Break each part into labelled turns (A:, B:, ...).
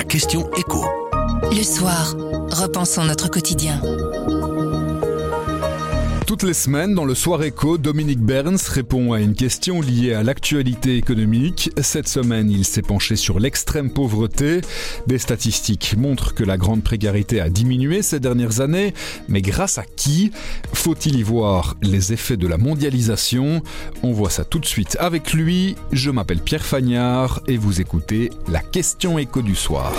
A: La question écho.
B: Le soir, repensons notre quotidien.
C: Toutes les semaines, dans le Soir Écho, Dominique Berns répond à une question liée à l'actualité économique. Cette semaine, il s'est penché sur l'extrême pauvreté. Des statistiques montrent que la grande précarité a diminué ces dernières années, mais grâce à qui Faut-il y voir les effets de la mondialisation? On voit ça tout de suite avec lui. Je m'appelle Pierre Fagnard et vous écoutez la question écho du soir.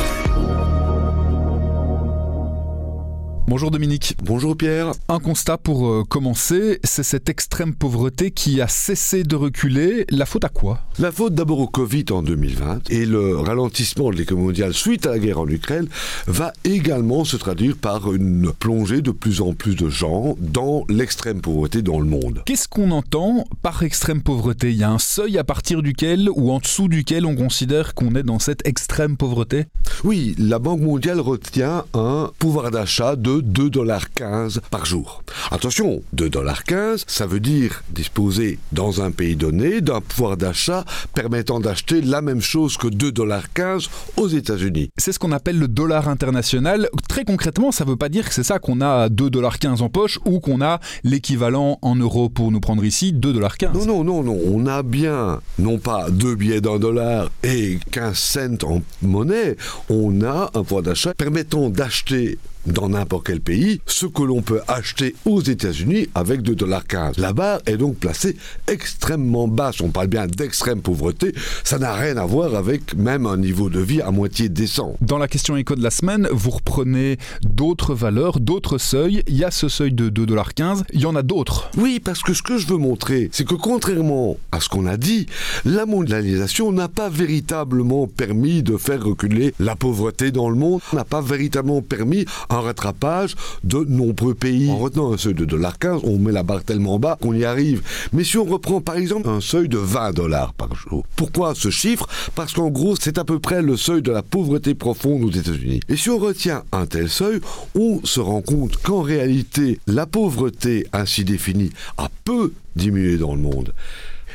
C: Bonjour Dominique.
D: Bonjour Pierre.
C: Un constat pour euh, commencer, c'est cette extrême pauvreté qui a cessé de reculer. La faute à quoi?
D: La faute d'abord au Covid en 2020 et le ralentissement de l'économie mondiale suite à la guerre en Ukraine va également se traduire par une plongée de plus en plus de gens dans l'extrême pauvreté dans le monde.
C: Qu'est-ce qu'on entend par extrême pauvreté? Il y a un seuil à partir duquel ou en dessous duquel on considère qu'on est dans cette extrême pauvreté?
D: Oui, la Banque mondiale retient un pouvoir d'achat de 2,15$ par jour. Attention, 2,15$, ça veut dire disposer dans un pays donné d'un pouvoir d'achat permettant d'acheter la même chose que 2,15$ aux États-Unis.
C: C'est ce qu'on appelle le dollar international. Très concrètement, ça ne veut pas dire que c'est ça qu'on a 2,15$ en poche ou qu'on a l'équivalent en euros pour nous prendre ici, 2,15$.
D: Non, non, non, non. On a bien, non pas deux billets d'un dollar et 15 cents en monnaie, on a un pouvoir d'achat permettant d'acheter dans n'importe quel pays ce que l'on peut acheter aux États-Unis avec 2,15$. La barre est donc placée extrêmement basse. On parle bien d'extrême pauvreté. Ça n'a rien à voir avec même un niveau de vie à moitié décent.
C: Dans la question éco de la semaine, vous reprenez d'autres valeurs, d'autres seuils. Il y a ce seuil de 2,15$. Il y en a d'autres.
D: Oui, parce que ce que je veux montrer, c'est que contrairement à ce qu'on a dit, la mondialisation n'a pas véritablement permis de faire reculer la pauvreté dans le monde, n'a pas véritablement permis un rattrapage de nombreux pays. En retenant un seuil de 2,15$, on met la barre tellement bas qu'on y arrive. Mais si on reprend par exemple un seuil de 20 dollars par jour, pourquoi ce chiffre? Parce qu'en gros, c'est à peu près le seuil de la pauvreté profonde aux États-Unis. Et si on retient un tel seuil, on se rend compte qu'en réalité, la pauvreté ainsi définie a peu diminué dans le monde.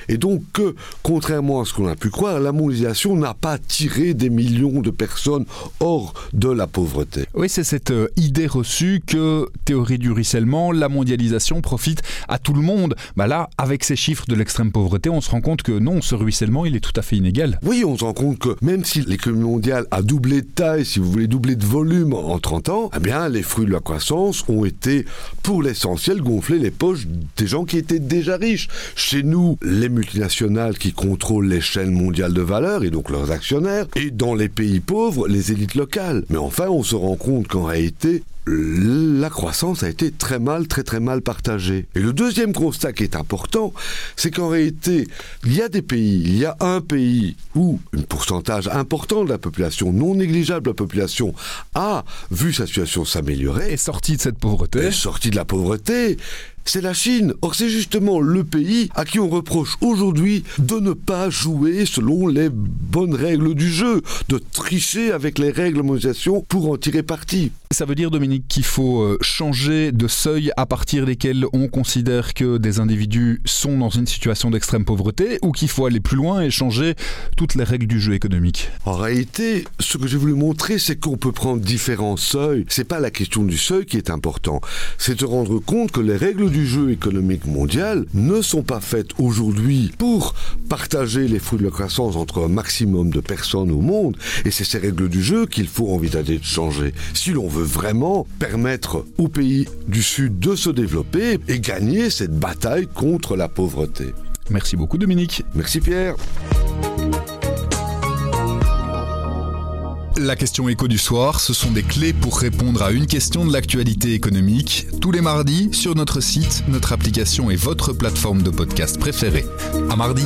D: Et donc que, contrairement à ce qu'on a pu croire, la mondialisation n'a pas tiré des millions de personnes hors de la pauvreté.
C: Oui, c'est cette euh, idée reçue que, théorie du ruissellement, la mondialisation profite à tout le monde. Bah là, avec ces chiffres de l'extrême pauvreté, on se rend compte que non, ce ruissellement, il est tout à fait inégal.
D: Oui, on se rend compte que même si l'économie mondiale a doublé de taille, si vous voulez doubler de volume en 30 ans, eh bien, les fruits de la croissance ont été, pour l'essentiel, gonfler les poches des gens qui étaient déjà riches. Chez nous, les multinationales qui contrôlent l'échelle mondiale de valeur et donc leurs actionnaires, et dans les pays pauvres, les élites locales. Mais enfin, on se rend compte qu'en réalité, la croissance a été très mal, très très mal partagée. Et le deuxième constat qui est important, c'est qu'en réalité, il y a des pays, il y a un pays où un pourcentage important de la population, non négligeable de la population, a vu sa situation s'améliorer.
C: Est sorti de cette pauvreté.
D: Est sorti de la pauvreté c'est la Chine. Or, c'est justement le pays à qui on reproche aujourd'hui de ne pas jouer selon les bonnes règles du jeu, de tricher avec les règles de mondialisation pour en tirer parti.
C: Ça veut dire, Dominique, qu'il faut euh, changer de seuil à partir desquels on considère que des individus sont dans une situation d'extrême pauvreté ou qu'il faut aller plus loin et changer toutes les règles du jeu économique?
D: En réalité, ce que j'ai voulu montrer, c'est qu'on peut prendre différents seuils. C'est pas la question du seuil qui est important, c'est de rendre compte que les règles du jeu économique mondial ne sont pas faites aujourd'hui pour partager les fruits de la croissance entre un maximum de personnes au monde, et c'est ces règles du jeu qu'il faut envisager de changer. Si l'on veut vraiment permettre aux pays du Sud de se développer et gagner cette bataille contre la pauvreté.
C: Merci beaucoup Dominique.
D: Merci Pierre.
C: La question écho du soir, ce sont des clés pour répondre à une question de l'actualité économique, tous les mardis sur notre site, notre application et votre plateforme de podcast préférée. À mardi.